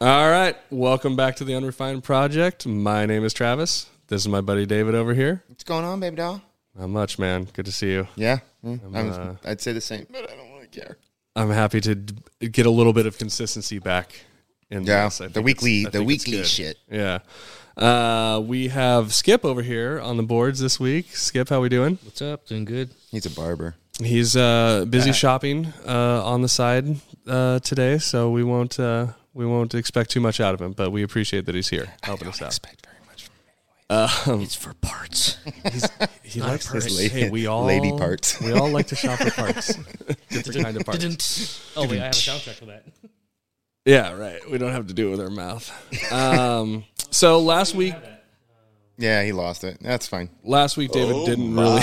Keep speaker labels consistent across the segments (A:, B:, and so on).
A: All right, welcome back to the Unrefined Project. My name is Travis. This is my buddy David over here.
B: What's going on, baby doll?
A: Not much, man. Good to see you.
B: Yeah, mm, I'm,
A: uh,
B: I'd say the same, but I don't really care.
A: I'm happy to d- get a little bit of consistency back in
B: Yeah,
A: this.
B: The weekly, the weekly shit.
A: Yeah. Uh, we have Skip over here on the boards this week. Skip, how we doing?
C: What's up? Doing good.
B: He's a barber.
A: He's uh, busy shopping uh, on the side uh, today, so we won't uh, we won't expect too much out of him. But we appreciate that he's here helping us out.
B: Expect very much from
A: Um,
C: It's for parts.
A: he likes
B: His lady-
A: hey, we all
B: lady parts.
A: We all like to shop for parts, different kind of parts.
C: Didn't. Oh wait, I have a soundtrack for that.
A: Yeah, right. We don't have to do it with our mouth. Um, so last week,
B: Yeah, he lost it. That's fine.
A: last week David didn't really.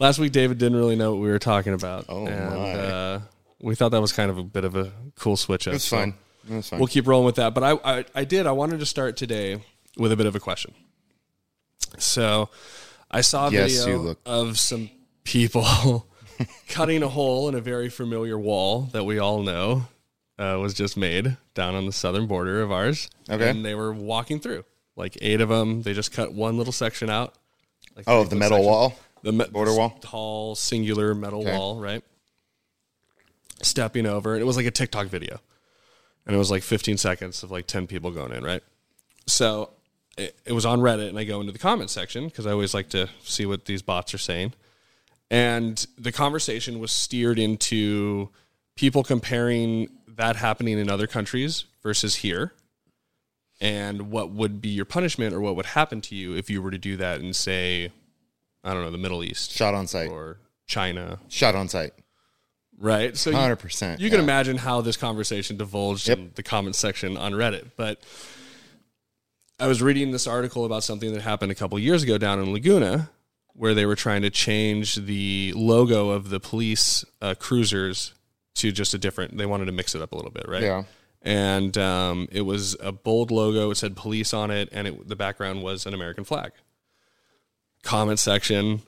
A: last week David didn't really know what we were talking about,
B: Oh,
A: and
B: my.
A: uh, we thought that was kind of a bit of a cool switch up.
B: Was
A: so
B: fun. It was fun.
A: We'll keep rolling with that. But I, I, I did. I wanted to start today with a bit of a question. So, I saw a
B: Yes,
A: video of some people cutting a hole in a very familiar wall that we all know uh, was just made down on the southern border of ours.
B: Okay.
A: and they were walking through like eight of them. They just cut one little section out. Like
B: oh, the metal
A: section.
B: wall.
A: the me-
B: Border wall?
A: tall singular metal
B: Okay.
A: wall, right? Stepping over, and it was like a TikTok video, and it was like 15 seconds of like 10 people going in, right? So it, it was on Reddit, and I go into the comment section because I always like to see what these bots are saying, and the conversation was steered into people comparing that happening in other countries versus here. And what would be your punishment or what would happen to you if you were to do that in, say, I don't know, the Middle East
B: Shot on sight.
A: or China,
B: Shot on sight.
A: Right? So you,
B: 100%.
A: you can
B: yeah.
A: imagine how this conversation divulged
B: Yep.
A: in the comment section on Reddit. But I was reading this article about something that happened a couple years ago down in Laguna, where they were trying to change the logo of the police uh, cruisers to just a different. They wanted to mix it up a little bit, right?
B: Yeah.
A: And um, it was a bold logo. It said police on it, and it, the background was an American flag. Comment section,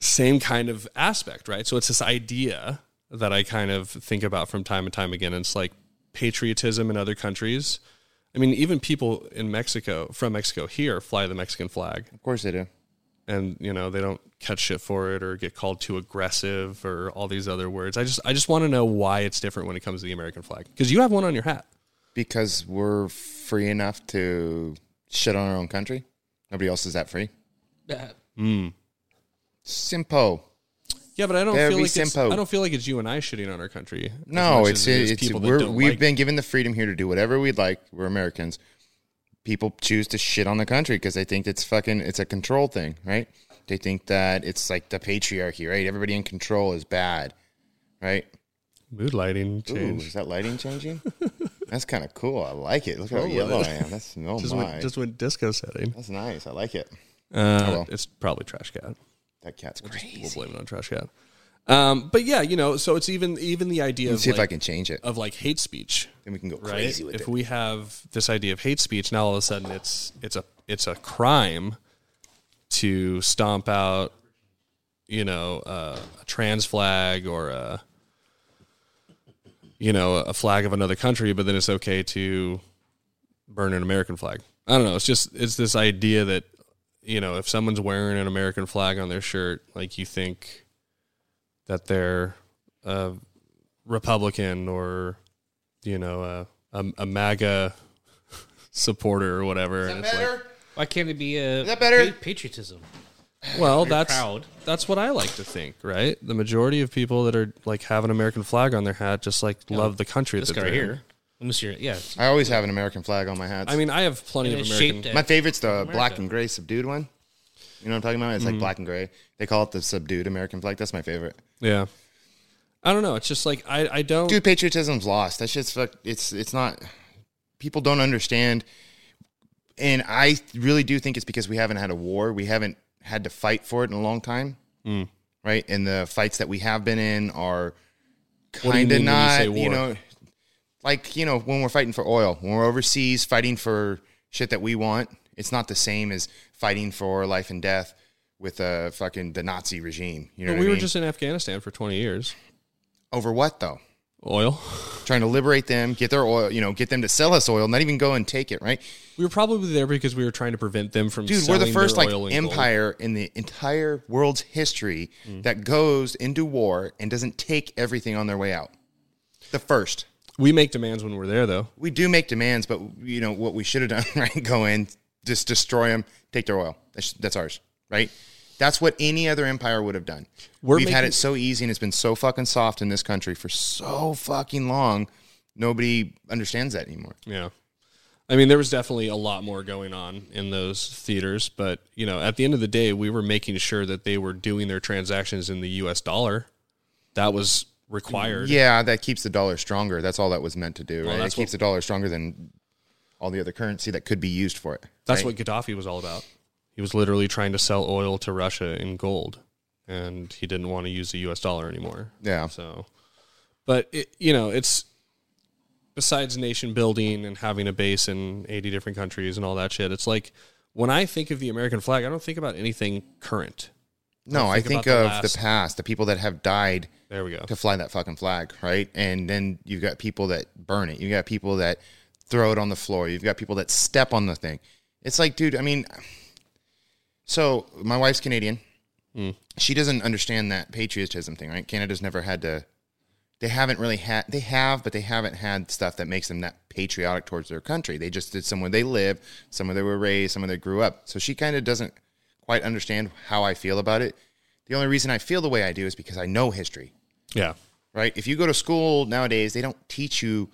A: same kind of aspect, right? So it's this idea that I kind of think about from time and time again. It's like patriotism in other countries. I mean, even people in Mexico, from Mexico here, fly the Mexican flag,
B: Of course they do.
A: and you know they don't catch shit for it or get called too aggressive or all these other words. I just, I just want to know why it's different when it comes to the American flag because you have one on your hat.
B: Because we're free enough to shit on our own country. Nobody else is that free.
C: Uh,
B: Simple.
A: Yeah, but I don't
B: Very
A: feel like it's,
B: simple.
A: I don't feel like it's you and I shitting on our country.
B: No, it's
A: as it is
B: it's
A: people
B: we're,
A: don't
B: we've
A: like-
B: been given the freedom here to do whatever we'd like. We're Americans. People choose to shit on the country because they think it's fucking it's a control thing, right? They think that it's like the patriarchy, right? Everybody in control is bad, right?
A: mood lighting
B: Ooh,
A: change.
B: is that lighting changing? That's kind of cool. I like it. Look how
A: Roll with
B: yellow
A: it.
B: I am. That's oh
A: just
B: my.
A: went, just went disco setting.
B: That's nice. I like it.
A: Uh,
B: well.
A: It's probably Trash Cat.
B: That cat's
A: We'll
B: crazy.
A: blame it on Trash Cat. Um, but yeah, you know, so it's even even the idea
B: Let's
A: of
B: see if
A: like,
B: I can change it.
A: of like hate speech,
B: Then we can go
A: right?
B: crazy with
A: if
B: it.
A: we have this idea of hate speech, now all of a sudden it's it's a it's a crime to stomp out, you know, uh, a trans flag or a you know a flag of another country, but then it's okay to burn an American flag. I don't know. It's just it's this idea that you know if someone's wearing an American flag on their shirt, like you think that they're a Republican or you know a a, a MAGA supporter or whatever. and it's like,
C: why can't it be a
B: that better?
C: pa- patriotism?
A: well,
C: Very
A: that's
C: proud.
A: that's what I like to think, right? The majority of people that are like have an American flag on their hat just like love the country
C: This
A: that
C: guy
A: they're
C: right
A: in.
C: here. Let me see. it. Yeah,
B: I always have an American flag on my hats.
A: I mean, I have plenty
C: And
A: of
C: it's
A: American.
C: shaped
B: my favorite's the black and gray subdued one. You know what I'm talking about? It's
A: Mm-hmm.
B: like black and gray. They call it the subdued American flag. That's my favorite.
A: Yeah, I don't know. It's just like I I don't.
B: Dude, patriotism's lost. That shit's fuck. It's it's not. People don't understand, and I really do think it's because we haven't had a war. We haven't had to fight for it in a long time,
A: Mm.
B: right? And the fights that we have been in are
A: What do you
B: kind of
A: mean when you
B: not.
A: say
B: You,
A: war?
B: know, like you know when we're fighting for oil, when we're overseas fighting for shit that we want. It's not the same as fighting for life and death with a fucking the Nazi regime. You know,
A: we
B: I
A: were just in Afghanistan for 20 years.
B: over what though?
A: Oil.
B: trying to liberate them, get their oil, you know, get them to sell us oil, not even go and take it, right?
A: We were probably there because we were trying to prevent them from.
B: Dude, we're the first like
A: in gold.
B: empire in the entire world's history
A: Mm.
B: that goes into war and doesn't take everything on their way out. The first.
A: We make demands when we're there, though.
B: We do make demands, but you know what we should have done, right? Go in, just destroy them, take their oil. That's, that's ours, right? That's what any other empire would have done.
A: We're
B: We've had it so easy and it's been so fucking soft in this country for so fucking long. Nobody understands that anymore.
A: Yeah. I mean, there was definitely a lot more going on in those theaters, but you know, at the end of the day, we were making sure that they were doing their transactions in the U.S. dollar. That was required.
B: Yeah, that keeps the dollar stronger. That's all that was meant to do, right? It keeps
A: what-
B: the dollar stronger than all the other currency that could be used for it.
A: That's
B: right?
A: what Gaddafi was all about. He was literally trying to sell oil to Russia in gold, and he didn't want to use the U.S. dollar anymore.
B: Yeah.
A: So, but it, you know, it's besides nation building and having a base in 80 different countries and all that shit. It's like when I think of the American flag, I don't think about anything current.
B: No, I
A: think
B: think,
A: the
B: of
A: last-
B: the past, the people that have died
A: There we go.
B: to fly that fucking flag, right? And then you've got people that burn it. You've got people that throw it on the floor. You've got people that step on the thing. It's like, dude, I mean, so my wife's Canadian.
A: Hmm.
B: She doesn't understand that patriotism thing, right? Canada's never had to. They haven't really had. They have, but they haven't had stuff that makes them that patriotic towards their country. They just did somewhere they live, somewhere they were raised, somewhere they grew up. So she kind of doesn't quite understand how I feel about it. The only reason I feel the way I do is because I know history
A: Yeah.
B: right? If you go to school nowadays, they don't teach you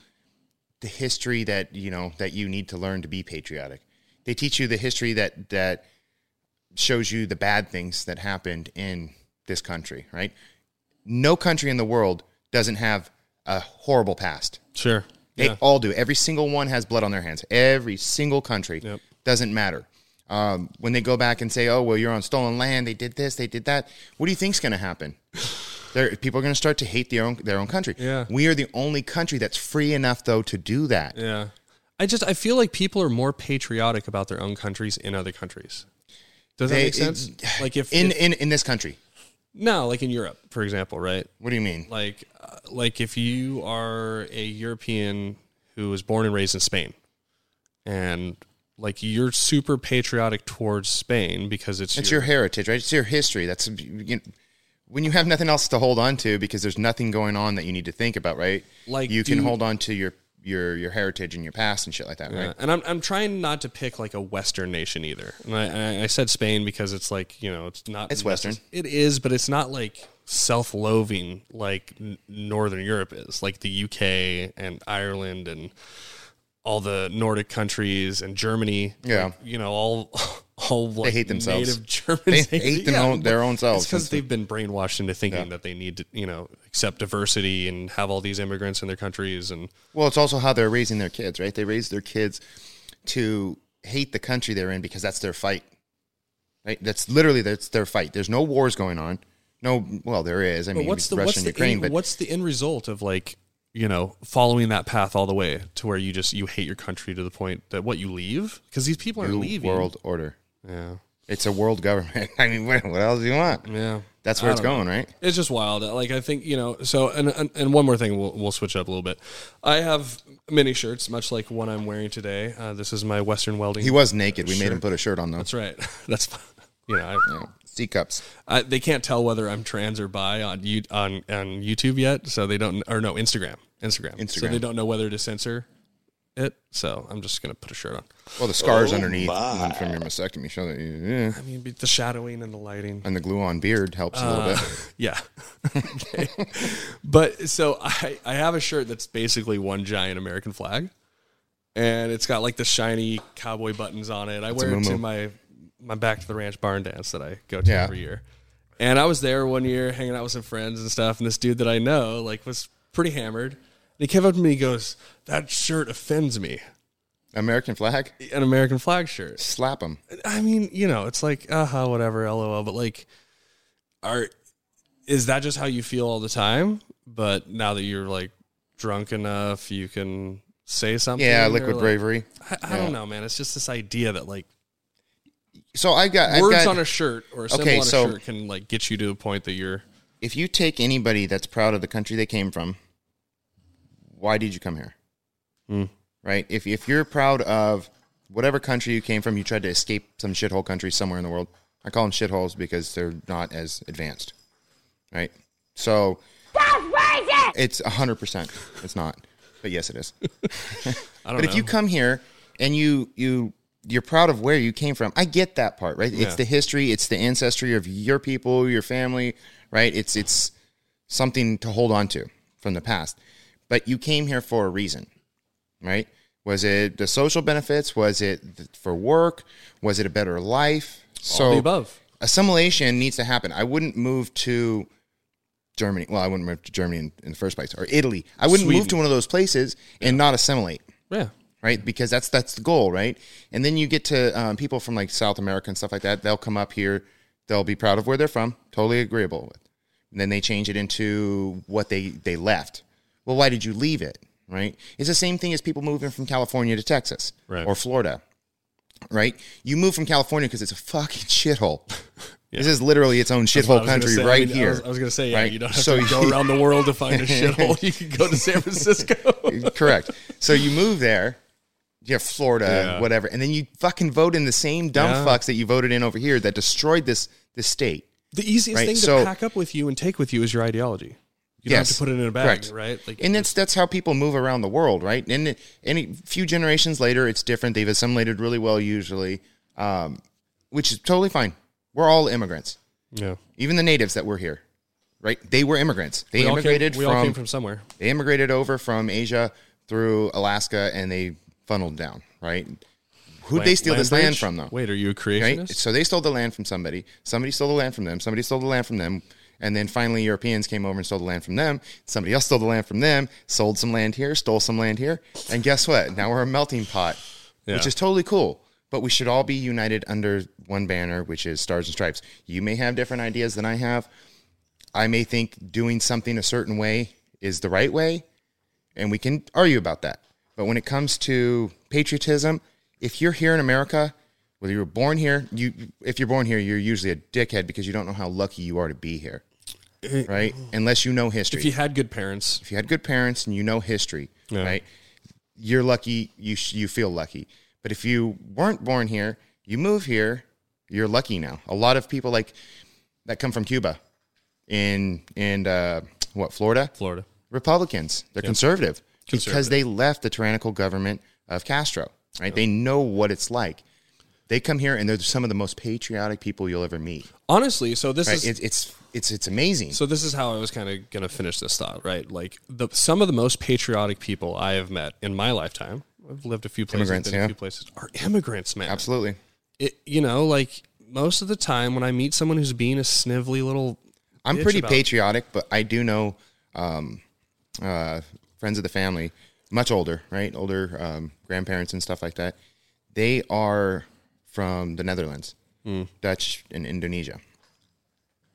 B: the history that you know that you need to learn to be patriotic. They teach you the history that that shows you the bad things that happened in this country, right? No country in the world doesn't have a horrible past.
A: Sure.
B: They
A: Yeah.
B: all do. Every single one has blood on their hands. Every single country
A: Yep.
B: doesn't matter. Um, when they go back and say, "Oh, well, you're on stolen land. They did this. They did that." What do you think's going to happen? There, people are going to start to hate their own their own country.
A: Yeah.
B: we are the only country that's free enough though to do that.
A: Yeah. I just I feel like people are more patriotic about their own countries in other countries. Does that
B: They-
A: make sense? like if,
B: In
A: if-
B: in in this country,
A: no, like in Europe, for example, right?
B: what do you mean?
A: Like uh, like if you are a European who was born and raised in Spain, and like you're super patriotic towards Spain because it's
B: It's your heritage, right? It's your history. That's you know, when you have nothing else to hold on to because there's nothing going on that you need to think about, right?
A: Like,
B: you can
A: do-
B: hold on to your your your heritage and your past and shit like that,
A: Yeah,
B: right?
A: and I'm I'm trying not to pick like a Western nation either. And I, I- I said Spain because it's like you know it's not
B: It's Western.
A: It is, but it's not like self-loathing like Northern Europe is, like the UK and Ireland and all the Nordic countries and Germany.
B: Yeah.
A: Like, you know all all like
B: hate themselves.
A: Native Germans.
B: They hate them own- their own selves.
A: because they've been brainwashed into thinking that they need to you know accept diversity and have all these immigrants in their countries and
B: Well, it's also how they're raising their kids, right? They raise their kids to hate the country they're in because that's their fight. Right? That's literally that's their fight. There's no wars going on. No, well, there is. I mean,
A: what's the
B: Russia
A: what's
B: and
A: the
B: Ukraine,
A: end,
B: but
A: what's the end result of like you know following that path all the way to where you just you hate your country to the point that what you leave because these people are
B: new
A: leaving
B: world order.
A: yeah
B: It's a world government. I mean, what, what else do you want?
A: yeah
B: That's where
A: I
B: it's
A: don't know.
B: going, right?
A: it's just wild like I think you know so and and, and one more thing we'll we'll switch up a little bit I have mini shirts much like one I'm wearing today uh, this is my Western welding
B: He was naked. We made him put a shirt on though.
A: that's right that's you know I,
B: Yeah. C cups.
A: I, they can't tell whether I'm trans or bi on you on on YouTube yet, so they don't or no Instagram, Instagram,
B: Instagram.
A: So they don't know whether to censor it. So I'm just gonna put a shirt on.
B: Well, the scars oh underneath from your mastectomy show that you, yeah.
A: I mean, the shadowing and the lighting.
B: and the glue on beard helps a little uh, bit.
A: Yeah. okay. But so I I have a shirt that's basically one giant American flag, and it's got like the shiny cowboy buttons on it. I wear it to my my back to the ranch barn dance that I go to
B: Yeah.
A: every year. And I was there one year hanging out with some friends and stuff, and this dude that I know like was pretty hammered. And he came up to me, he goes, "That shirt offends me."
B: American flag,
A: An American flag shirt.
B: slap him.
A: I mean, you know, it's like, uh huh, whatever, lol. But like, are is that just how you feel all the time? But now that you're like drunk enough, you can say something.
B: Yeah, liquid
A: like-
B: bravery.
A: I, I don't know, man. It's just this idea that like
B: So I've got I've
A: words
B: got,
A: on a shirt or a symbol
B: Okay,
A: on a
B: so-
A: shirt can like get you to a point that you're
B: if you take anybody that's proud of the country they came from, why did you come here?
A: Hmm.
B: Right? If if you're proud of whatever country you came from, you tried to escape some shithole country somewhere in the world. I call them shitholes because they're not as advanced. Right? So it's a hundred percent. It's not, but yes, it is.
A: I don't
B: But
A: know.
B: if you come here and you you you're proud of where you came from, I get that part, right?
A: Yeah.
B: It's the history, it's the ancestry of your people, your family, right? It's it's something to hold on to from the past. But you came here for a reason, right? Was it the social benefits? Was it for work? Was it a better life? So
A: the above.
B: assimilation needs to happen. I wouldn't move to Germany. Well, I wouldn't move to Germany in, in the first place, or Italy. I wouldn't move to one of those places and not assimilate
A: Yeah.
B: Right? Because that's that's the goal, right? And then you get to um, people from like South America and stuff like that. They'll come up here. They'll be proud of where they're from, totally agreeable with. And then they change it into what they they left. Well, why did you leave it? Right? It's the same thing as people moving from California to Texas
A: Right.
B: or Florida. Right? You move from California because it's a fucking shithole. This is literally its own
A: That's what I
B: shithole country
A: say. I
B: right
A: mean, I
B: here.
A: was, I was gonna say, yeah,
B: right?
A: you don't have
B: So
A: to go around the world to find a shithole. You can go to San Francisco.
B: Correct. So you move there, have Florida,
A: Yeah.
B: whatever, and then you fucking vote in the same dumb
A: Yeah.
B: fucks that you voted in over here that destroyed this this state.
A: the easiest
B: Right,
A: thing to
B: so-
A: pack up with you and take with you is your ideology. You don't
B: Yes.
A: have to put it in a bag,
B: Correct.
A: right? Like,
B: And that's that's how people move around the world, right? And any few generations later, it's different. They've assimilated really well, usually, um, which is totally fine. We're all immigrants,
A: yeah,
B: even the natives that were here, right? They were immigrants. They
A: we all
B: immigrated
A: came, we
B: from,
A: all came from somewhere.
B: they immigrated over from Asia through Alaska, and they funneled down, right? Who'd they steal this land
A: bridge?
B: from, though?
A: Wait, are you a
B: right?
A: creationist?
B: So they stole the land from somebody. Somebody stole the land from them. Somebody stole the land from them. And then finally, Europeans came over and stole the land from them. Somebody else stole the land from them, sold some land here, stole some land here. And guess what? Now we're a melting pot, which is totally cool. But we should all be united under one banner, which is Stars and Stripes. You may have different ideas than I have. I may think doing something a certain way is the right way, and we can argue about that. But when it comes to patriotism, if you're here in America, whether you were born here, you if you're born here, you're usually a dickhead because you don't know how lucky you are to be here, right? Unless you know history.
A: if you had good parents,
B: if you had good parents and you know history,
A: Yeah.
B: right? You're lucky. You sh- you feel lucky. But if you weren't born here, you move here, you're lucky now. A lot of people like that come from Cuba, in in uh, what Florida,
A: Florida.
B: Republicans. They're conservative, because they left the tyrannical government of Castro. Right? They know what it's like. They come here and they're some of the most patriotic people you'll ever meet.
A: Honestly, so this
B: Right?
A: is
B: It's it's it's it's amazing.
A: So this is how I was kind of going to finish this thought, right? Like the some of the most patriotic people I have met in my lifetime. I've lived a few places,
B: Immigrants,
A: been a few places are immigrants, man.
B: Absolutely.
A: It, you know, like most of the time when I meet someone who's being a snively little,
B: I'm pretty
A: about-
B: patriotic, but I do know um, uh, friends of the family, much older, right? Older um, grandparents and stuff like that. They are from the Netherlands,
A: Hmm.
B: Dutch, and Indonesia.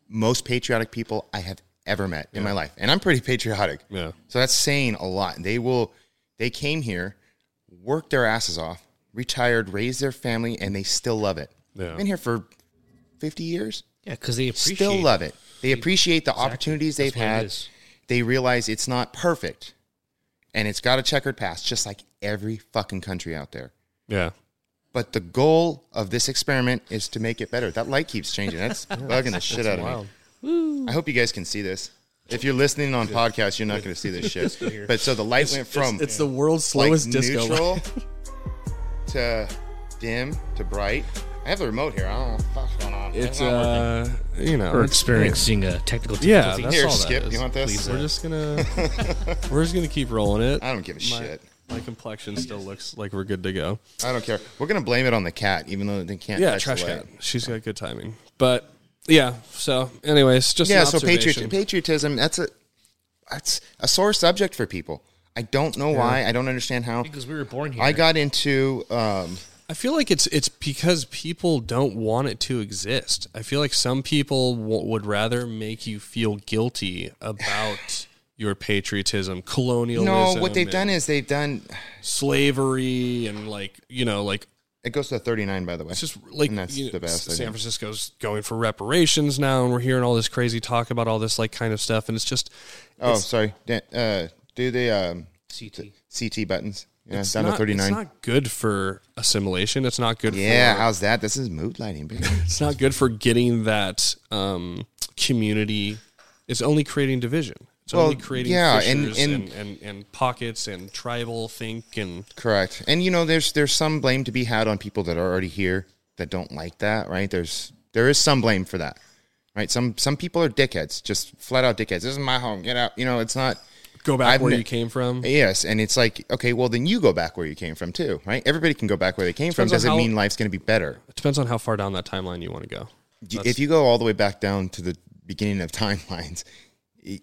B: Most patriotic people I have ever met in my life, and I'm pretty patriotic.
A: Yeah.
B: So that's saying a lot. They will. They came here, worked their asses off, retired, raised their family, and they still love it.
A: Yeah.
B: Been here for 50 years
C: Yeah, because they appreciate.
B: still love it. They appreciate the opportunities they've
C: That's
B: had. They realize it's not perfect, and it's got a checkered past, just like every fucking country out there.
A: yeah,
B: But the goal of this experiment is to make it better. That light keeps changing. That's bugging the shit out of
A: wild.
B: me. I hope you guys can see this. If you're listening on podcast, you're not going to see this shit. But so the light went from
A: it's, it's the world's
B: like
A: slowest disco.
B: neutral to dim to bright. I have the remote here. I don't know what the fuck's going on.
A: It's uh, you know,
C: We're
A: it's-
C: experiencing a technical
A: Yeah, that's
B: Here,
A: all that
B: Skip,
A: is.
B: you want this?
A: We're just gonna we're just gonna keep rolling it.
B: I don't give a
A: my,
B: shit.
A: My complexion still looks like we're good to go.
B: I don't care. We're gonna blame it on the cat, even though they can't.
A: Yeah,
B: touch
A: trash
B: the light.
A: cat. She's got good timing. But yeah. So, anyways, just
B: Yeah,
A: an
B: so
A: observation.
B: patriot, patriotism. That's a that's a sore subject for people. I don't know why. I don't understand how.
C: because we were born here.
B: I got into um,
A: I feel like it's it's because people don't want it to exist. I feel like some people w- would rather make you feel guilty about your patriotism, colonialism.
B: no. What they've done is they've done.
A: slavery and like you know like
B: It goes to thirty nine, by the way.
A: it's just like
B: And that's
A: you know,
B: the best,
A: San. Francisco's going for reparations now, and we're hearing all this crazy talk about all this like kind of stuff, and it's just
B: oh, sorry. Dan- Uh, do the um,
C: CT.
B: CT buttons. Yeah,
A: It's
B: down
A: not,
B: to thirty
A: It's not good for assimilation. It's not good.
B: For Yeah,
A: for,
B: how's that? This is mood lighting, baby.
A: it's not good for getting that um, community. It's only creating division. It's
B: Well,
A: only creating
B: yeah, and- and-
A: and, and, and, pockets and tribal think and
B: Correct. And you know, there's there's some blame to be had on people that are already here that don't like that, right? There's there is some blame for that. Right? Some some people are dickheads, just flat out dickheads. This is my home. Get out. You know, it's not
A: go back
B: I've
A: where
B: ne-
A: you came from.
B: Yes, and it's like, okay, well then you go back where you came from too, right? Everybody can go back where they came from.
A: Depends on
B: Doesn't
A: how-
B: mean life's going to be better.
A: It depends on how far down that timeline you want to go.
B: if you go all the way back down to the beginning of timelines,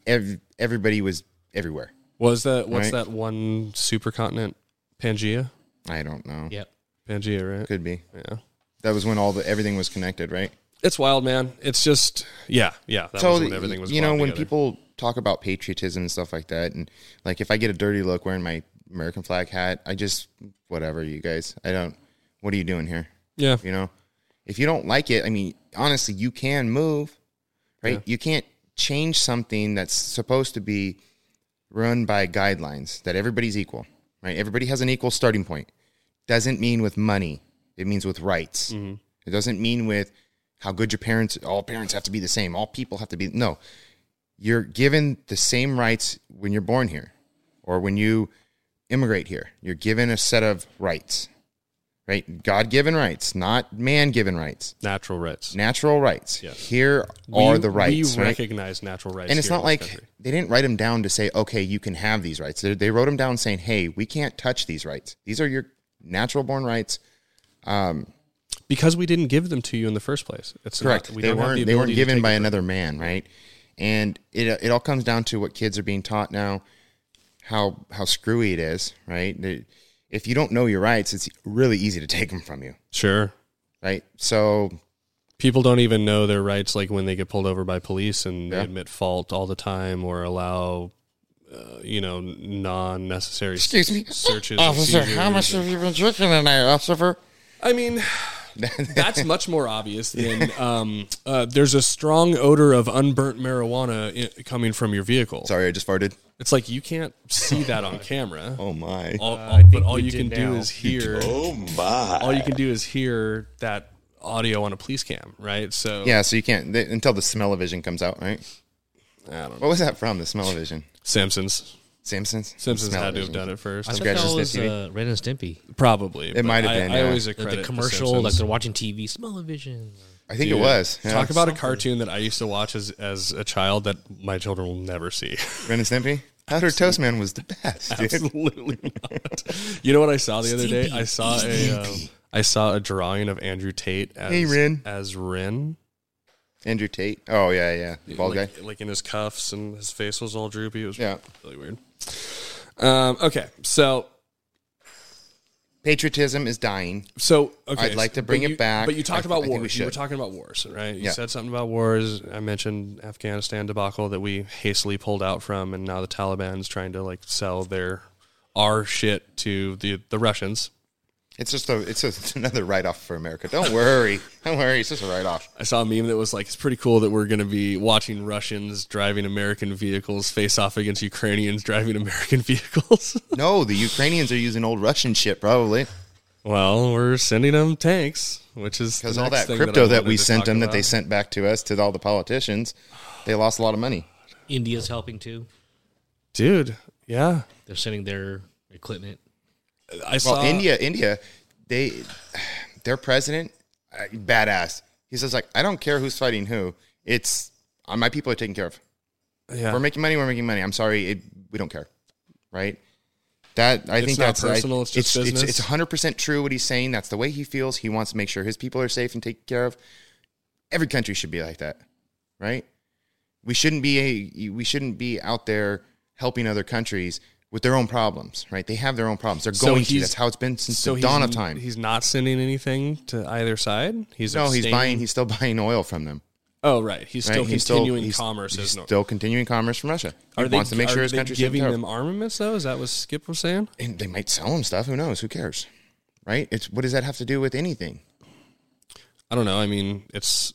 B: ev- everybody was everywhere.
A: Was that what's
B: Right.
A: that one supercontinent? Pangea.
B: I don't know.
C: Yep.
A: Pangea, right?
B: Could be.
A: Yeah.
B: That was when all the everything was connected, right?
A: It's wild, man. It's just yeah, yeah. That was when everything was.
B: you know when
A: together.
B: people talk about patriotism and stuff like that. And like if i get a dirty look wearing my american flag hat i just whatever you guys. I don't what are you doing here?
A: Yeah,
B: you know? If you don't like it i mean honestly you can move right? You can't change something that's supposed to be run by guidelines that everybody's equal right? Everybody has an equal starting point. Doesn't mean with money. It means with rights. Mm-hmm. It doesn't mean with how good your parents all parents have to be the same. All people have to be no you're given the same rights when you're born here or when you immigrate here you're given a set of rights right god-given rights not man-given rights
A: natural rights.
B: natural rights
A: Yes.
B: here are
A: We-
B: the rights
A: We
B: right?
A: recognize natural rights,
B: and it's not like
A: country.
B: they didn't write them down to say okay you can have these rights they, they wrote them down saying hey we can't touch these rights these are your natural born rights um,
A: because we didn't give them to you in the first place. It's
B: Correct.
A: Not, we
B: they
A: don't
B: weren't
A: the
B: they weren't given by
A: it.
B: another man, right? And it it all comes down to what kids are being taught now, how how screwy it is, right? If you don't know your rights, it's really easy to take them from you,
A: Sure.
B: right? So
A: People don't even know their rights, like when they get pulled over by police and they
B: Yeah.
A: admit fault all the time, or allow, uh, you know, non-necessary
B: Excuse me,
A: searches. Officer, how much and-
B: you been drinking tonight, officer?
A: I mean, that's much more obvious than um, uh, there's a strong odor of unburnt marijuana i- coming from your vehicle.
B: Sorry, I just farted.
A: It's like you can't see that on camera.
B: Oh my!
A: All,
C: Uh,
A: all-
C: I
A: but all
C: we
A: you
C: did
A: can do
C: now.
A: is hear.
D: Oh my.
A: All you can do is hear that audio on a police cam, right? So
B: Yeah, so you can't they, until the smell-o-vision comes out, right?
A: I don't know.
B: What was that from? The smell-o-vision?
A: Simpsons.
B: Simpsons.
A: Simpsons had to have done it first.
C: I thought
B: Scratch
C: that
B: this
C: was
B: TV.
C: uh, Ren and Stimpy.
A: Probably. but
B: might have
A: I-
B: been,
A: I
B: yeah.
A: always
C: The,
A: accredit
C: the commercial, like
A: Simpsons.
C: they're watching TV. Smell-o-vision.
B: I think
A: Dude,
B: it was. Yeah.
A: Talk about a cartoon that I used to watch as as a child that my children will never see.
B: Ren and Stimpy. Powder Toast Man was the best, dude.
A: Absolutely not. You know what I saw the other day? I saw a um, I saw a drawing of Andrew Tate as
B: Hey, Ren.
A: as Ren,
B: Andrew Tate. Oh yeah, yeah, bald
A: like,
B: guy.
A: like in his cuffs and his face was all droopy. It was
B: Yeah.
A: really weird. Um, okay, so
B: Patriotism is dying.
A: So okay,
B: I'd like to
A: but
B: bring it back.
A: But you talked
B: I-
A: about
B: I think we
A: wars. You were talking about wars, right? You
B: Yeah.
A: said something about wars. I mentioned Afghanistan debacle that we hastily pulled out from, and now the Taliban's trying to like sell their our shit to the the Russians.
B: It's just a it's, a, it's another write off for America. Don't worry, don't worry. It's just a write off.
A: I saw a meme that was like, "It's pretty cool that we're going to be watching Russians driving American vehicles face off against Ukrainians driving American vehicles."
B: No, the Ukrainians are using old Russian shit probably
A: well, we're sending them tanks, which is
B: because all that
A: thing
B: crypto
A: I
B: that, we sent
A: talk
B: them that they sent back to us to all the politicians, they lost a lot of money.
C: India's helping too.
A: dude. Yeah,
C: They're sending their equipment.
A: I
B: Well,
A: saw
B: India, India, they their president, uh, badass. He says like, I don't care who's fighting who. It's uh, my people are taken care of.
A: Yeah,
B: We're making money. We're making money. I'm sorry, it, we don't care, right? That I
A: It's
B: think that's
A: personal,
B: I,
A: it's just
B: it's,
A: business.
B: it's 100 percent true what he's saying. That's the way he feels. He wants to make sure his people are safe and taken care of. Every country should be like that, right? We shouldn't be a, we shouldn't be out there helping other countries with their own problems, right? They have their own problems. They're
A: So
B: going to.
A: he's-
B: That's how it's been since
A: so
B: the dawn of time.
A: He's not sending anything to either side. He's
B: no, he's buying. He's still buying oil from them.
A: oh, right. He's still continuing
B: he's-
A: commerce.
B: He's still continuing commerce from Russia. He
A: are they,
B: wants to make sure his country's
A: giving
B: taken care of.
A: them armaments though? Is that what Skip was saying?
B: And they might sell him stuff. Who knows? Who cares? Right? It's what does that have to do with anything?
A: I don't know. I mean, it's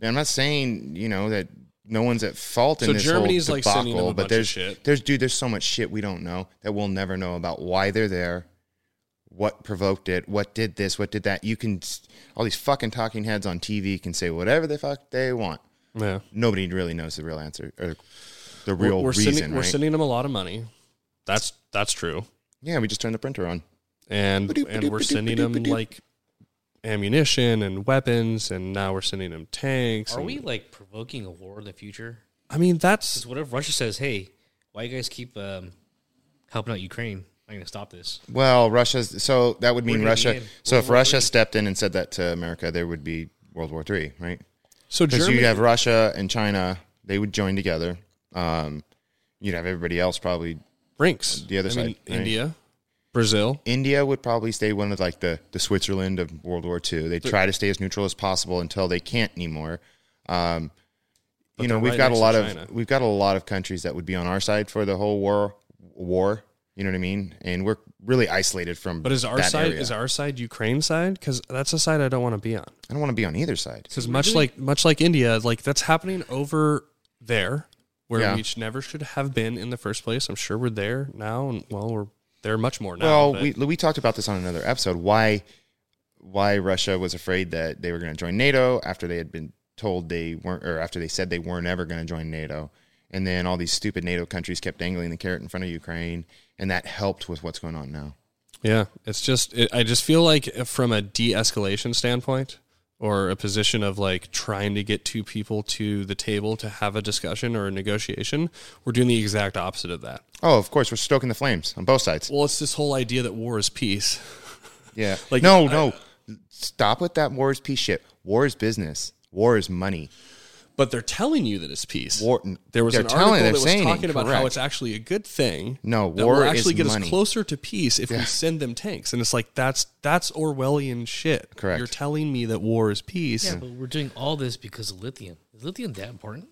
B: I'm not saying you know that no one's at fault in
A: So
B: this
A: Germany's,
B: whole
A: like, sending them
B: debacle.
A: a
B: but
A: bunch of
B: there's
A: shit.
B: there's dude, there's so much shit we don't know that we'll never know about why they're there, what provoked it, what did this, what did that. You can all these fucking talking heads on TV can say whatever the fuck they want.
A: Yeah.
B: Nobody really knows the real answer or the real
A: we're
B: reason,
A: sending,
B: right?
A: We're sending them a lot of money. That's that's true.
B: yeah, we just turned the printer on.
A: And and we're sending them like ammunition and weapons and now we're sending them tanks.
C: Are
A: and-
C: we like provoking a war in the future?
A: I mean that's
C: Because whatever Russia says, hey, why you guys keep um, helping out Ukraine? I'm gonna stop this.
B: Well, Russia's so that would mean Russia. So
C: World
B: if
C: War
B: Russia
C: III.
B: stepped in and said that to America, there would be World War Three, right?
A: so
B: Because you have Russia and China, they would join together. Um, you'd have everybody else probably.
A: BRICS.
B: the other
A: I mean,
B: side, right?
A: India, Brazil.
B: India would probably stay one of like the the Switzerland of World War II. They try to stay as neutral as possible until they can't anymore. Um, you know, we've
A: right
B: got a lot of
A: China.
B: we've got a lot of countries that would be on our side for the whole war. War, you know what I mean? And we're really isolated from.
A: But is our
B: that
A: side
B: area.
A: is our side Ukraine side? Because that's a side I don't want to be on.
B: I don't want to be on either side.
A: Because much like much like India, like that's happening over there where
B: Yeah.
A: we sh- never should have been in the first place. I'm sure we're there now, and well, we're there much more now.
B: Well,
A: but-
B: we we talked about this on another episode. Why why Russia was afraid that they were going to join NATO after they had been told they weren't, or after they said they weren't ever going to join NATO, and then all these stupid NATO countries kept dangling the carrot in front of Ukraine, and that helped with what's going on now.
A: Yeah, it's just it, I just feel like from a de-escalation standpoint or a position of like trying to get two people to the table to have a discussion or a negotiation, we're doing the exact opposite of that.
B: Oh, of course, we're stoking the flames on both sides.
A: Well, it's this whole idea that war is peace.
B: Yeah,
A: Like,
B: no,
A: I-
B: no, stop with that war is peace shit. War is business. War is money.
A: But they're telling you that it's peace.
B: War-
A: there was
B: they're
A: an
B: telling-
A: article that was
B: saying it,
A: talking about how it's actually a good thing.
B: No,
A: that
B: war
A: will
B: is
A: actually get
B: money.
A: us closer to peace if we send them tanks. And it's like that's that's Orwellian shit.
B: Correct.
A: You're telling me that war is peace.
C: Yeah, but we're doing all this because of lithium. Is lithium that important?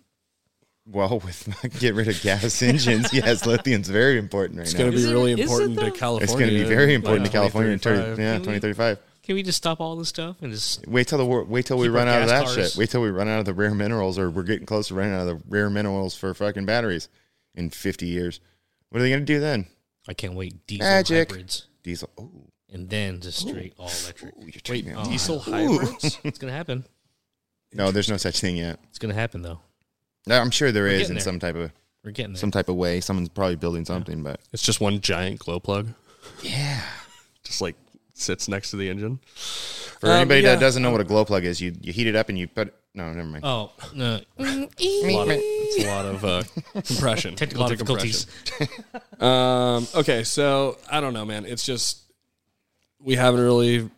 B: Well, with get rid of gas engines, yes, lithium's very important right
A: It's
B: now.
A: It's going to be really important to? California.
B: It's going to be very
A: in,
B: important
A: like,
B: to California in
A: 2035.
B: yeah, 2035.
C: Can we just stop all this stuff and just
B: Wait till the war, wait till we run out of that
C: gas
B: shit. Wait till we run out of the rare minerals, or we're getting close to running out of the rare minerals for fucking batteries in 50 years. What are they going to do then?
C: I can't wait diesel
B: Magic.
C: hybrids
B: Diesel. Oh,
C: and then just straight all electric.
B: you're
A: Wait,
B: turning me on.
A: diesel hybrids?
C: It's gonna happen.
B: No, there's no such thing yet.
C: It's gonna happen though.
B: No, I'm sure there
C: We're
B: is in
C: there.
B: some type of
C: We're getting there.
B: some type of way. Someone's probably building something, but
A: It's just one giant glow plug,
B: yeah.
A: just like sits next to the engine.
B: For
A: Um,
B: anybody
A: yeah.
B: that doesn't know what a glow plug is, you you heat it up and you put. No, never mind.
C: Oh no!
A: A lot of, it's a lot of uh, compression.
C: Technical
A: a lot of
C: difficulties.
A: compression. Um, okay, so I don't know, man. It's just we haven't really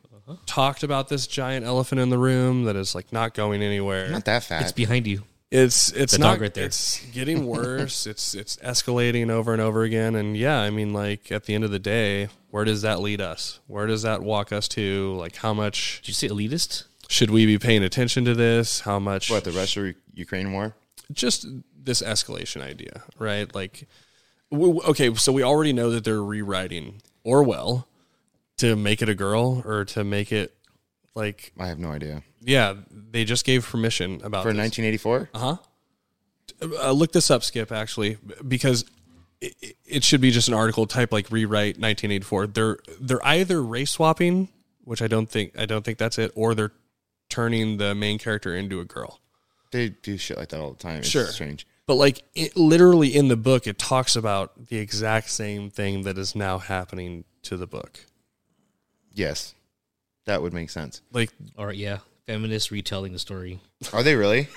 A: talked about this giant elephant in the room that is like not going anywhere.
B: Not that fat.
C: It's behind you.
A: It's it's
C: The
A: not
C: dog right there.
A: It's getting worse. it's it's escalating over and over again. And yeah, I mean, like at the end of the day, where does that lead us? Where does that walk us to? Like, how much
C: Did you say elitist?
A: should we be paying attention to this? How much?
B: what the Russia Ukraine war?
A: just this escalation idea, right? Like, w- w- okay, so we already know that they're rewriting Orwell to make it a girl or to make it like,
B: I have no idea.
A: yeah, they just gave permission about
B: For
A: this.
B: 1984,
A: uh, huh. look this up, Skip, actually, because it, it should be just an article type like rewrite 1984. They're they're either race swapping, which I don't think I don't think that's it, or they're turning the main character into a girl.
B: they do shit like that all the time. It's
A: Sure.
B: strange.
A: But like it, literally in the book, it talks about the exact same thing that is now happening to the book.
B: Yes, that would make sense.
A: Like
C: Or yeah, feminists retelling the story.
B: Are they really?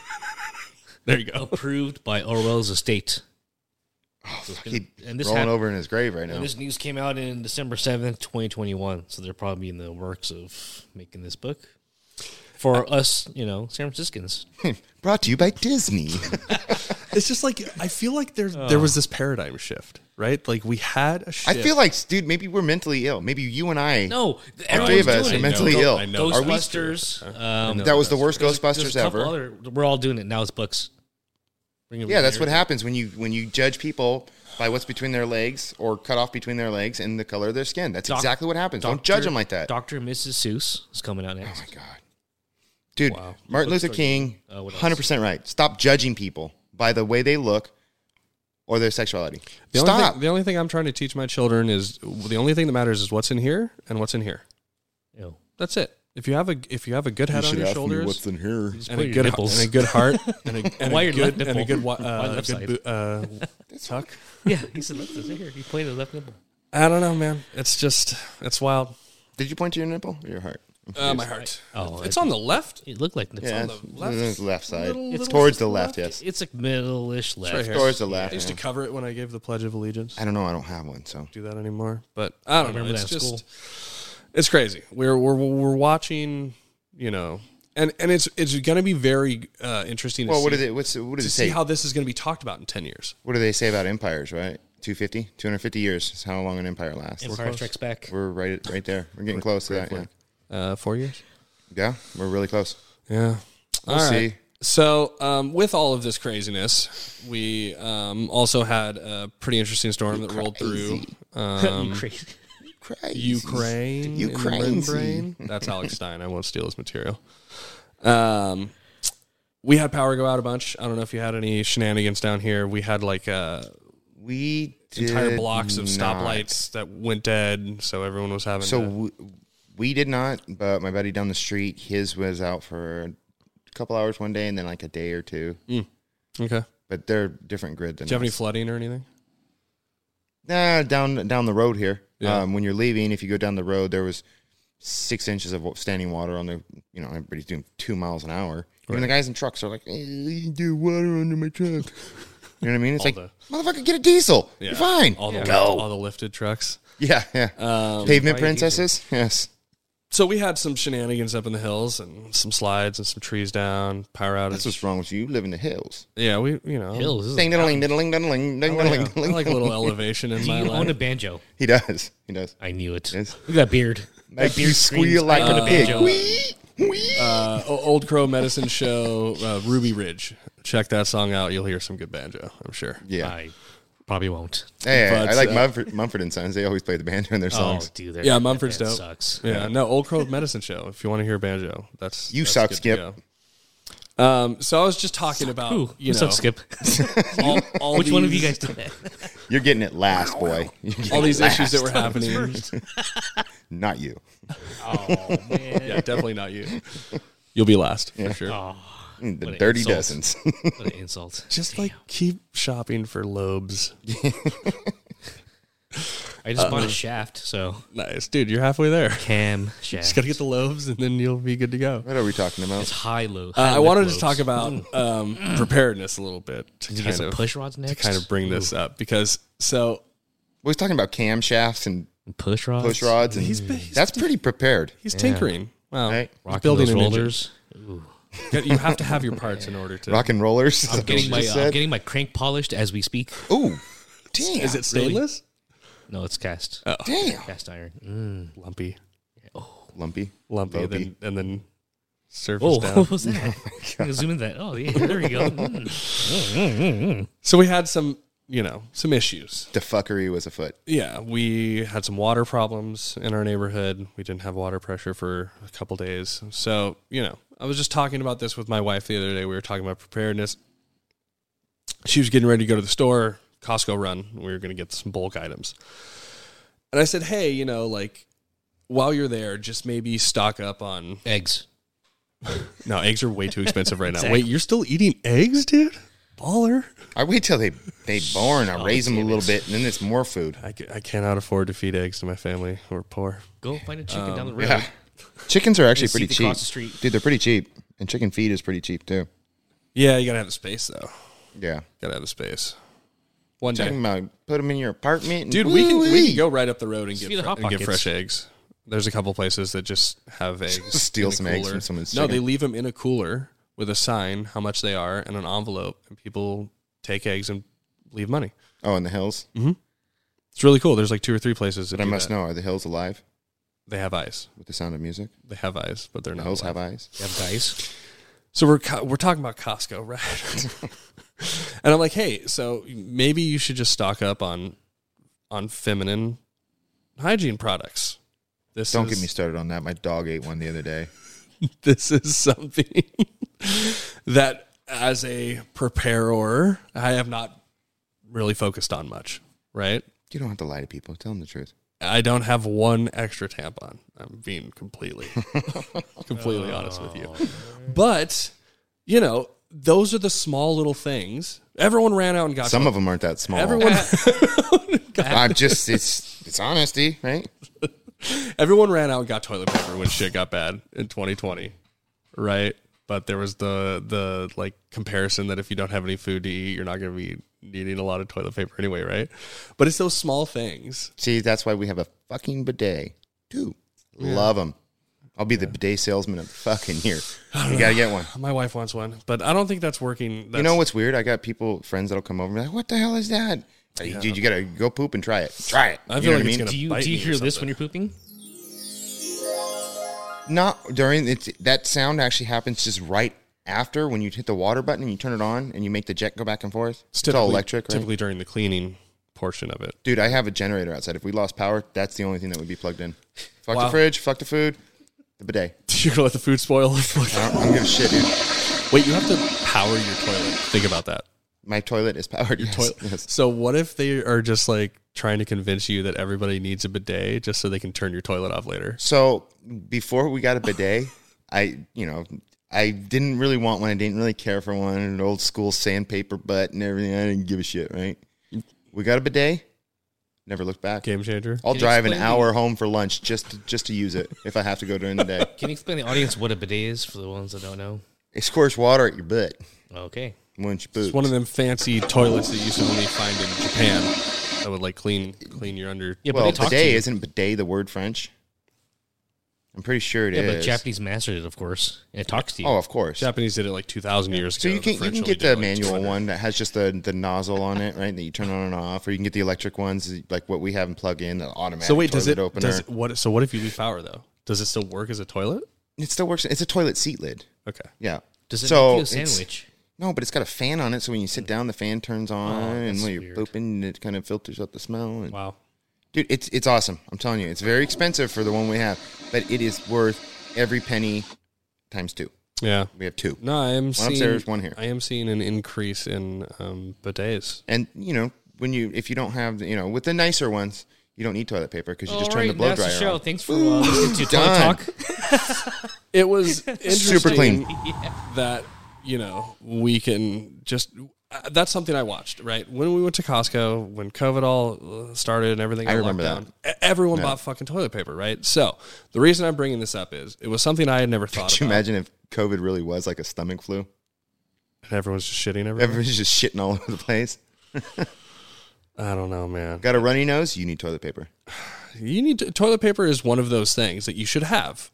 A: there you go.
C: Approved by Orwell's estate.
B: Oh, He's
C: and this
B: rolling
C: hap-
B: over in his grave right now.
C: And this news came out in December seventh, twenty twenty one. So they're probably in the works of making this book for us, you know, San Franciscans.
B: Brought to you by Disney.
A: It's just like I feel like there's there was this paradigm shift, right? Like we had a
B: I
A: shift.
B: feel like, dude, maybe we're mentally ill. Maybe you and I.
C: No,
B: all
C: everyone's
B: three of us
C: doing
B: are
C: it.
B: mentally ill.
A: I know.
B: Are we-
C: Ghostbusters. Um,
B: that was the worst
C: there's-
B: Ghostbusters
C: there's
B: ever.
C: Other, we're all doing it now. It's books. Bring it
B: Yeah, that's
C: here.
B: what happens when you when you judge people by what's between their legs or cut off between their legs and the color of their skin. That's
C: Doc-
B: exactly what happens. Don't
C: Doctor-
B: judge them like that.
C: Doctor and Mrs. Seuss is coming out next.
B: oh my god, dude,
A: Wow.
B: Martin Luther King,
C: Uh, what else?
B: hundred percent right. Stop judging people. by the way they look or their sexuality.
A: The only,
B: Stop.
A: thing, the only thing I'm trying to teach my children is the only thing that matters is what's in here and what's in here.
C: Ew.
A: That's it. If you have a if you have a good head on your shoulders what's
B: in here.
A: And a good
C: nipples.
A: and a good heart and a, and a good
C: left
A: and a good uh,
C: left
A: good bo- uh, tuck.
C: yeah, he said left. Here, he pointed left nipple.
A: I don't know, man. It's just it's wild.
B: Did you point to your nipple or your heart?
A: Uh, my heart.
C: Oh,
A: it's
C: I-
A: on the left.
C: It looked like nipples.
B: Yeah,
A: on the
B: it's
A: left-
B: left, left side.
A: little-
B: it's
A: little
B: towards the
A: left.
B: left, yes.
C: It's like middle-ish left.
A: right.
B: Towards the left.
A: I used
B: yeah.
A: to cover it when I gave the Pledge of Allegiance.
B: I don't know. I don't have one, so
A: do that anymore. But I don't know.
C: remember
A: It's
C: that
A: just
C: school.
A: it's crazy. We're we're we're watching, you know, and and it's it's going to be very uh, interesting. To
B: Well,
A: see,
B: what did it? What's what
A: to
B: does it
A: see
B: say?
A: how this is going to be talked about in ten years.
B: what do they say about empires? Right, 250, 250 years is how long an empire lasts.
C: Empire Strikes Back.
B: We're right, right there. We're getting close to that. Yeah.
A: Uh, four years.
B: yeah, we're really close.
A: Yeah,
B: We'll see.
A: So, um, with all of this craziness, we um, also had a pretty interesting storm that rolled through um,
C: Crazy.
B: Crazy.
A: Ukraine.
B: You
A: in the
B: crazy.
A: membrane. That's Alex Stein. I won't steal his material. Um, we had power go out a bunch. I don't know if you had any shenanigans down here. We had like uh,
B: We
A: entire blocks of
B: not.
A: stoplights that went dead, so everyone was having.
B: So
A: to,
B: we, we did not, but my buddy down the street, his was out for a couple hours one day, and then like a day or two.
A: okay.
B: But they're different grid than
A: Do you have any flooding or anything?
B: Nah, down down the road here.
A: Yeah.
B: Um, when you're leaving, if you go down the road, there was six inches of standing water on the. You know, everybody's doing two miles an hour. Even the guys in trucks are like, hey, you do water under my truck. you know what I mean? It's
A: All
B: like, motherfucker, get a diesel.
A: Yeah.
B: You're fine.
A: All the
B: Go.
A: all the lifted trucks.
B: yeah, yeah.
A: Um,
B: Pavement princesses. Yes.
A: So we had some shenanigans up in the hills and some slides and some trees down. Power outage.
B: That's what's wrong with you. You live in the hills.
A: yeah, we you know
C: Hills. This is
B: Ding, diddling, diddling, diddling, ding,
A: I
B: diddling,
A: like, I
B: diddling.
A: like a little elevation in
C: Do
A: my
C: you own a
A: life.
C: banjo?
B: He does. He does.
C: I knew it.
B: Yes.
C: Look at that beard.
B: Like
C: that
B: you
C: beard
B: squeal
C: screams,
B: like
C: I own
B: a pig.
C: banjo.
B: Wee, wee.
A: Uh, O- Old Crow Medicine Show, uh, Ruby Ridge. Check that song out. You'll hear some good banjo. I'm sure.
B: yeah.
C: I probably won't.
B: Hey, I-
A: but,
B: I like
A: uh,
B: Mumford, Mumford and Sons. They always play the banjo in their songs.
C: Oh, dude. that-
A: Yeah, Mumford's dope.
C: Sucks.
A: Yeah, no, Old Crow Medicine Show. If you want to hear banjo, that's
B: You
A: that's
B: suck, Skip.
A: Um, so I was just talking about
C: Ooh,
A: you know
C: what's up, Skip?
A: all, all
C: Which one of you
A: these-
C: guys did that?
B: You're getting it last, boy.
A: All
B: it
A: these issues that were happening.
B: Not you.
C: Oh man.
A: yeah, definitely not you. You'll be last for sure.
C: Oh,
B: The
C: What an
B: dirty
C: insult.
B: dozens.
C: what an insult.
A: Just like keep shopping for lobes.
C: I just bought a shaft, so
A: Nice, dude. You're halfway there.
C: cam shaft.
A: Just gotta get the lobes, and then you'll be good to go.
B: what are we talking about?
C: It's high low.
A: Uh, I
C: lift
A: wanted to talk about um, preparedness a little bit to
C: Did you
A: kind
C: get some
A: of
C: push rods next.
A: to
C: next?
A: kind of bring this up because so
B: We was talking about camshafts and
C: push rods.
B: push rods, and
A: he's, he's
B: that's pretty prepared.
A: he's tinkering. Wow,
B: Right.
A: he's
C: Rocking
A: building
C: those
A: an engine.
C: rollers. Ooh.
A: You- You have to have your parts in order to.
B: Rock and rollers.
C: I'm getting my uh, I'm getting my crank polished as we speak.
B: Ooh, damn.
A: Is it stainless?
C: No, it's cast.
A: Oh,
B: damn
C: Cast iron. Mm.
A: lumpy,
B: lumpy? Oh.
A: lumpy,
B: Lumpy.
A: then and then surface
C: Oh,
A: down.
C: what was that? Oh I'm zoom in that. Oh, yeah, there we go. Mm. Mm, mm, mm.
A: So we had some, you know, some issues.
B: The fuckery was afoot.
A: Yeah, we had some water problems in our neighborhood. We didn't have water pressure for a couple days. So, you know, I was just talking about this with my wife the other day. We were talking about preparedness. She was getting ready to go to the store, Costco run. We were going to get some bulk items. And I said, hey, you know, like, while you're there, just maybe stock up on.
C: Eggs.
A: No, eggs are way too expensive right now.
C: Exactly.
A: Wait, you're still eating eggs, dude? Baller.
B: I wait till they they born. I oh, raise them a little bit, and then it's more food.
A: I, I cannot afford to feed eggs to my family. We're poor.
C: Go find a chicken um, down the road.
B: Yeah, chickens are actually pretty cheap.
C: across the street.
B: Dude, they're pretty cheap, and chicken feed is pretty cheap too.
A: Yeah, you got to have the space, though.
B: Yeah,
A: Gotta have the space. One day.
B: talking about put them in your apartment, and
A: Dude, we can we
B: woo-wee.
A: can go right up the road and get
C: feed the
A: fre-
C: Hot
A: and get
C: Pockets.
A: fresh eggs. There's a couple places that just have eggs.
B: Steal
A: in a
B: some eggs
A: cooler.
B: from someone's
A: No, they leave them in a cooler with a sign how much they are and an envelope, and people take eggs and leave money.
B: Oh, in the hills. Mm-hmm.
A: It's really cool. There's like two or three places that
B: But I
A: do
B: must
A: that.
B: know: are the hills alive
A: They have eyes.
B: with the sound of music?
A: They have eyes, but they're
B: The
A: not. alive.
B: have eyes.
C: You have guys.
A: So we're co- we're talking about Costco, right? and I'm like, hey, so maybe you should just stock up on on feminine hygiene products. This
B: Don't
A: is,
B: get me started on that. My dog ate one the other day.
A: this is something that as a preparer, I have not really focused on much, right?
B: You don't have to lie to people. Tell them the truth.
A: I don't have one extra tampon. I'm being completely, completely honest with you. Oh, but, you know, those are the small little things. Everyone ran out and got
B: Some of them aren't that small.
A: everyone
B: I'm just it's it's honesty, right?
A: everyone ran out and got toilet paper when shit got bad in 2020, right? But there was the the like comparison that if you don't have any food to eat, you're not going to be needing a lot of toilet paper anyway, right? But it's those small things.
B: See, that's why we have a fucking bidet. Dude, love them. I'll be the bidet salesman of the fucking year. You gotta get one.
A: My wife wants one, but I don't think that's working. That's,
B: You know what's weird? I got people, friends that'll come over and be like, "What the hell is that?" Hey, Dude, you gotta go poop and try it. Try it.
A: I
B: You know
A: like
B: what
A: it's
B: mean?
A: gonna
C: Do you
A: bite
C: do you
A: me
C: hear this when you're pooping?
B: Not during it's that sound actually happens just right after when you hit the water button and you turn it on and you make the jet go back and forth. It's, all electric, right?
A: Typically during the cleaning portion of it.
B: Dude, I have a generator outside. If we lost power, that's the only thing that would be plugged in. Fuck
A: Wow.
B: the fridge, fuck the food, the bidet.
A: You're gonna let the food spoil.
B: I don't, I'm gonna shit, dude.
A: Wait, you have to power your toilet. Think about that.
B: My toilet is powered. Yes,
A: Toilet.
B: yes.
A: So what if they are just like trying to convince you that everybody needs a bidet just so they can turn your toilet off later?
B: So before we got a bidet, I, you know, I didn't really want one. I didn't really care for one. An old school sandpaper butt and everything. I didn't give a shit, right? We got a bidet. Never looked back.
A: Game changer.
B: I'll
C: Can you
B: drive an
C: explain
B: hour home for lunch just to, just to use it if I have to go during the day.
C: Can you explain to the audience what a bidet is for the ones that don't know?
B: It squirts water at your butt
C: Okay.
B: Once you poop.
A: It's one of them fancy toilets that you used to only find in Japan that would like clean clean your under.
C: Yeah,
B: well,
C: but they talk to
B: bidet
C: you.
B: isn't bidet the word French? I'm pretty sure it is.
C: Yeah, but Japanese mastered it, of course. And it talks to you.
B: Oh, of course.
A: Japanese did it like two thousand years ago.
B: So you
A: The
B: can you
A: French
B: can
A: only
B: get
A: did
B: the
A: like,
B: manual
A: 200.
B: one that has just the the nozzle on it, right? That you turn on and off, or you can get the electric ones like what we have and plug in the automatic.
A: So wait, does
B: toilet
A: it
B: opener?
A: does it, what? So what if you lose power though? Does it still work as a toilet?
B: it still works. It's a toilet seat lid.
A: Okay.
B: Yeah.
C: Does it
B: so
C: make you a
B: it's-
C: sandwich?
B: No, but it's got a fan on it, so when you sit down, the fan turns on, and
C: Oh, that's
B: when you're
C: weird.
B: pooping, it kind of filters out the smell. And,
A: Wow.
B: Dude, it's it's awesome. I'm telling you, it's very expensive for the one we have, but it is worth every penny times two.
A: Yeah.
B: We have two,
A: No, I am seeing
B: upstairs, one here.
A: I am seeing an increase in um, bidets.
B: and you know when you if you don't have the- you know with the nicer ones, you don't need toilet paper because you just
C: All
B: turn the blow
C: that's the
B: dryer
C: show.
B: on.
C: Thanks for uh, listening to Toilet Talk.
A: It was interesting
B: Super clean.
A: that you know we can just. Uh, that's something I watched right when we went to Costco when COVID all uh, started and everything.
B: I remember
A: locked down, Everyone bought fucking toilet paper, right? So the reason I'm bringing this up is it was something I had never thought
B: Could you
A: about.
B: imagine if COVID really was like a stomach flu?
A: And everyone's just shitting everywhere.
B: Everybody's just shitting all over the place.
A: I don't know, man.
B: Got a runny nose? You need toilet paper.
A: You need to, toilet paper is one of those things that you should have.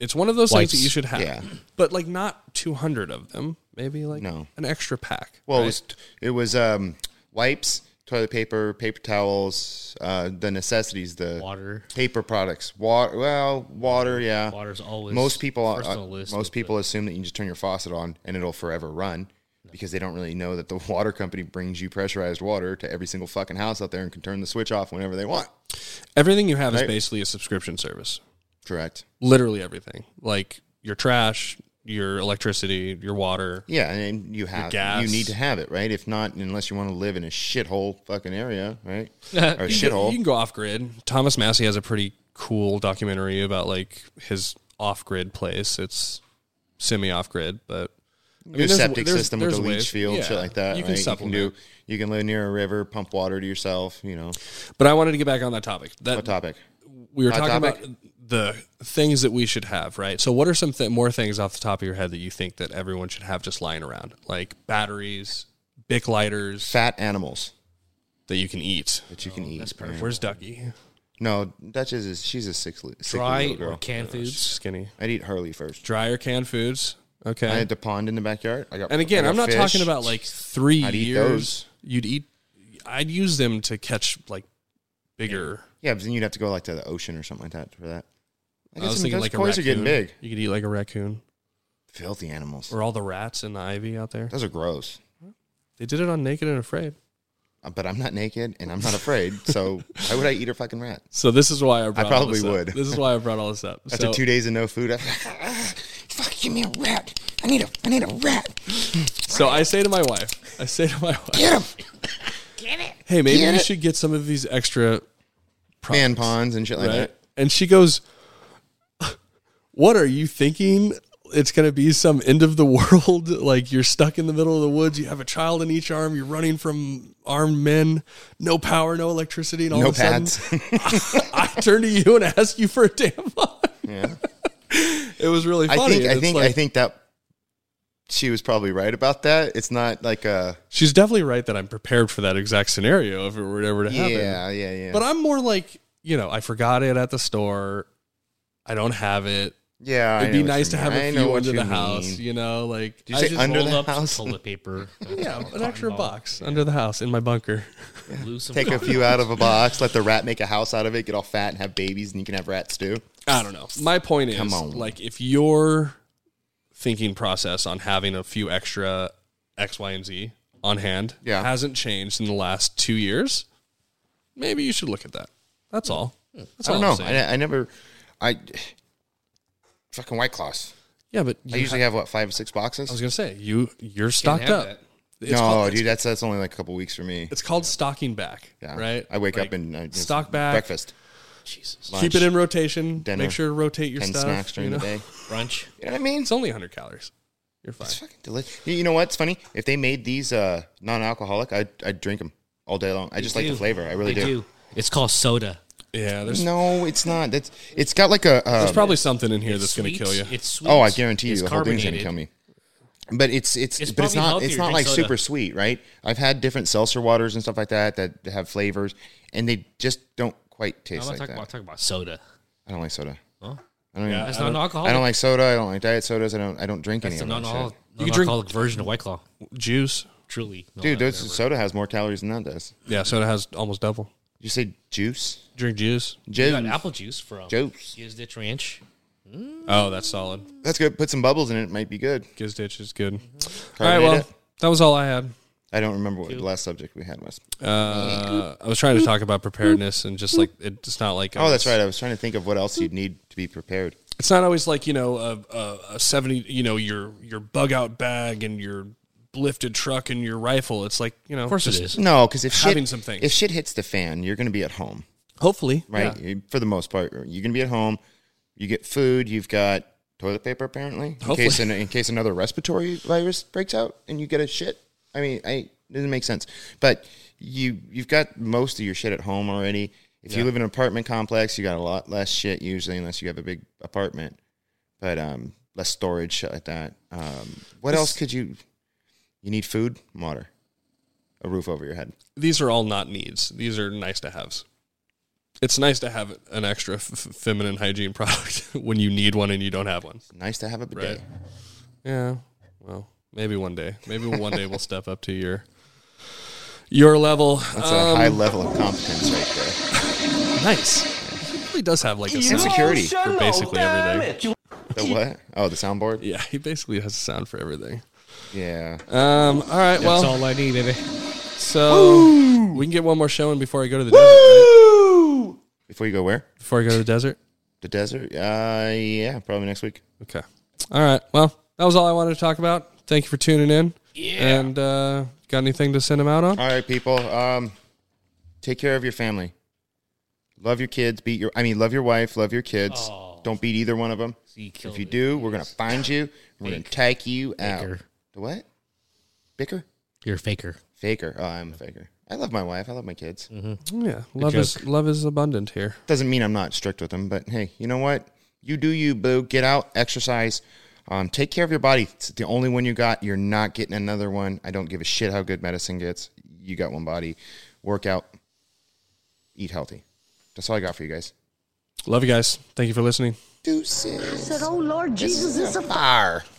A: It's one of those things that you should have.
B: Yeah.
A: But like not 200 of them, maybe like
B: No.
A: an extra pack.
B: Well,
A: right?
B: it was it was um, wipes, toilet paper, paper towels, uh, the necessities, the
C: Water.
B: paper products, water. Well, water, yeah.
C: Water's always
B: most people
C: first
B: uh,
C: on the list
B: most
C: of
B: people assume that you just turn your faucet on and it'll forever run because they don't really know that the water company brings you pressurized water to every single fucking house out there and can turn the switch off whenever they want.
A: everything you have is basically a subscription service.
B: Correct.
A: Literally everything. Like your trash, your electricity, your water.
B: Yeah, and you have
A: gas.
B: you need to have it, right? If not, unless you want to live in a shithole fucking area, right? or a shithole.
A: you can go off grid. Thomas Massie has a pretty cool documentary about like his off grid place. It's semi off grid, but I mean,
B: Your septic
A: there's-
B: system with
A: there's
B: the leach field,
A: Yeah,
B: shit like that.
A: You can
B: right?
A: supplement.
B: You can do. You can live near a river, pump water to yourself. You know,
A: But I wanted to get back on that topic. That
B: what topic?
A: we were
B: Hot
A: talking
B: topic?
A: about the things that we should have, right? So, what are some th- more things off the top of your head that you think that everyone should have just lying around, like batteries, Bic lighters
B: Fat animals
A: that you can eat?
B: that you can oh, eat.
C: that's perfect.
A: Where's Ducky?
B: No, Duchess is she's a sickly, sickly
C: Dry
B: little
C: or
B: girl.
C: canned
A: She's
C: foods.
A: skinny.
B: I'd eat Hurley first.
A: Dry or canned foods. Okay.
B: I had the pond in the backyard. I got,
A: and again,
B: I got
A: I'm not
B: fish.
A: talking about like 3
B: I'd eat
A: years.
B: those.
A: You'd eat. I'd use them to catch like bigger.
B: Yeah, but then you'd have to go like to the ocean or something like that for that. I,
A: I, was thinking
B: those
A: like a
B: are getting big.
A: You could eat like a raccoon
B: Filthy animals.
A: or all the rats in the ivy out there.
B: Those are gross.
A: They did it on Naked and Afraid.
B: Uh, But I'm not naked and I'm not afraid. So why would I eat a fucking rat?
A: So this is why I brought. all
B: probably
A: this up.
B: would.
A: This is why I brought all this up.
B: After
A: So-
B: two days of no food, I'm "Ah, fuck, give me a rat. I need a I need a rat.
A: So I say to my wife, I say to my wife,
B: Get him. Get it.
A: Hey, maybe
B: Get
A: you
B: it.
A: should get some of these extra
B: Man
A: products,
B: ponds and shit like
A: right?
B: that.
A: And she goes, "What are you thinking? It's going to be some end of the world? Like you're stuck in the middle of the woods. You have a child in each arm. You're running from armed men. No power, no electricity, and all
B: No
A: of a sudden,
B: pads.
A: I turn to you and ask you for a tampon."
B: yeah.
A: It was really funny.
B: I think I think I think that she was probably right about that. It's not like a
A: she's definitely right that I'm prepared for that exact scenario if it were ever to happen.
B: yeah, yeah, yeah.
A: But I'm more like, you know, I forgot it at the store. I don't have it.
B: Yeah,
A: It'd be nice to have
B: mean. I
A: a few under the
B: mean.
A: house, you know, like
B: Did you
C: I
B: say
C: just
B: under
C: rolled
B: the
C: up
B: house?
C: toilet paper.
A: yeah, an
C: Cotton
A: extra
C: ball,
A: box under the house in my bunker.
C: glue some
B: Take a few out of a box, let the rat make a house out of it, get all fat and have babies, and you can have rats too.
A: I don't know. My point is,
B: Come on.
A: like, if your thinking process on having a few extra X, Y, and Z on hand
B: Yeah.
A: hasn't changed in the last two years, maybe you should look at that. That's all. Hmm. That's
B: I don't
A: I'm
B: know.
A: saying.
B: I, I never, I fucking white claws.
A: yeah, but
B: I
A: you
B: usually have what five, or six boxes.
A: I was gonna say you you're stocked up.
C: that.
A: It's
B: no,
A: called,
B: dude, that's that's only like a couple weeks for me.
A: It's called stocking back.
B: Yeah,
A: Right.
B: I wake
A: Like,
B: up and uh, just
A: stock back.
B: breakfast,
C: Jesus.
B: lunch,
A: Keep it in rotation.
B: dinner,
A: Make sure to rotate your
B: ten
A: stuff.
B: snacks during
A: you know?
B: the day.
C: Brunch.
B: You know what I mean?
A: It's only 100 calories. You're fine.
B: It's fucking delicious. You you know what's funny? If they made these uh, non-alcoholic, I'd, I'd drink them all day long. I just like the flavor. I really
C: They
B: do.
C: do. It's called soda.
A: Yeah, there's
B: No, it's not. That's it's got like a.
A: there's
B: Um,
A: probably something in here
C: It's
A: that's going to
C: sweet.
A: kill you.
C: It's sweet.
B: oh, I guarantee you,
C: It's
B: the whole thing's gonna
C: carbonated.
B: kill me. But it's it's,
C: It's
B: but it's
C: probably
B: not
C: healthier
B: it's not
C: drink
B: like
C: soda.
B: super sweet, right? I've had different seltzer waters and stuff like that that have flavors, and they just don't quite
C: I'm
B: taste
C: not
B: like
C: talking
B: that.
C: about, talking about soda.
B: I don't like soda.
C: Huh?
B: I don't.
A: Yeah,
B: even,
C: That's
A: I
C: not
A: don't-
C: an alcoholic.
B: I don't like soda. I don't like diet sodas. I don't. I don't drink
C: That's
B: any
C: the
B: of them.
C: non
B: shit.
A: You can drink-
C: alcoholic version of White Claw.
A: Juice.
C: Truly. No,
B: Dude, those
C: never.
B: soda has more calories than that does.
A: Yeah, soda has almost double.
B: Did you say juice?
A: Drink juice.
B: Juice.
C: got apple juice from
B: Juice.
C: Gizdich Ranch.
A: Oh, that's solid.
B: That's good. Put some bubbles in it. It might be good.
A: Gizdich is good. All right,
B: Carbonate
A: well,
B: it.
A: that was all I had.
B: I don't remember what the last subject we had was.
A: Uh, I was trying to talk about preparedness and just like it's not like
B: Oh, that's right. I was trying to think of what else you'd need to be prepared.
A: It's not always like you know a, a, a seventy, you know your your bug out bag and your lifted truck and your rifle. It's like you know,
C: Of course
A: just
C: it is.
B: No, because if
A: Having
B: shit,
A: some things.
B: if shit hits the fan, you're going to be at home,
A: Hopefully,
B: right?
A: Yeah.
B: For the most part, you're going to be at home. You get food. You've got toilet paper, apparently, in
A: Hopefully.
B: case in, in case another respiratory virus breaks out and you get a shit. I mean, I it doesn't make sense, but you you've got most of your shit at home already. If you live in an apartment complex, you got a lot less shit usually, unless you have a big apartment. But um, less storage, shit like that. Um, what
A: This-
B: else could you? You need food, water, a roof over your head.
A: These are all not needs. These are nice to haves. It's nice to have an extra f- feminine hygiene product when you need one and you don't have one.
B: Nice to have a bidet.
A: Right. Yeah. Well, maybe one day. Maybe one day we'll step up to your your level.
B: That's a
A: Um,
B: high level of competence right there.
A: Nice. He really does have like a sound
B: security.
A: for basically everything.
B: The what? Oh, the soundboard.
A: Yeah, he basically has a sound for everything.
B: Yeah.
A: Um. All right.
C: That's
A: Well,
C: all I need, baby.
A: so we can get one more show in before I go to the desert. Right?
B: Before you go where?
A: Before I go to the desert.
B: The desert? Uh, yeah, probably next week.
A: Okay. All right. Well, that was all I wanted to talk about. Thank you for tuning in.
C: Yeah.
A: And uh, got anything to send them out on?
B: All right, people. Um, take care of your family. Love your kids. Beat your. I mean, love your wife. Love your kids.
C: Oh.
B: Don't beat either one of them.
C: See, killed
B: If you
C: it.
B: do, we're gonna find you. We're gonna take you out.
C: Faker.
B: The what? Bicker?
C: You're a faker.
B: Faker. Oh, I'm a faker. I love my wife. I love my kids.
A: Yeah. Love is love is abundant here.
B: Doesn't mean I'm not strict with them, but hey, you know what? You do you, boo. Get out, exercise, um, take care of your body. It's the only one you got. You're not getting another one. I don't give a shit how good medicine gets. You got one body. Work out, eat healthy. That's all I got for you guys.
A: Love you guys. Thank you for listening.
B: Deuces.
D: I said, Oh Lord Jesus, it's a
B: Fire.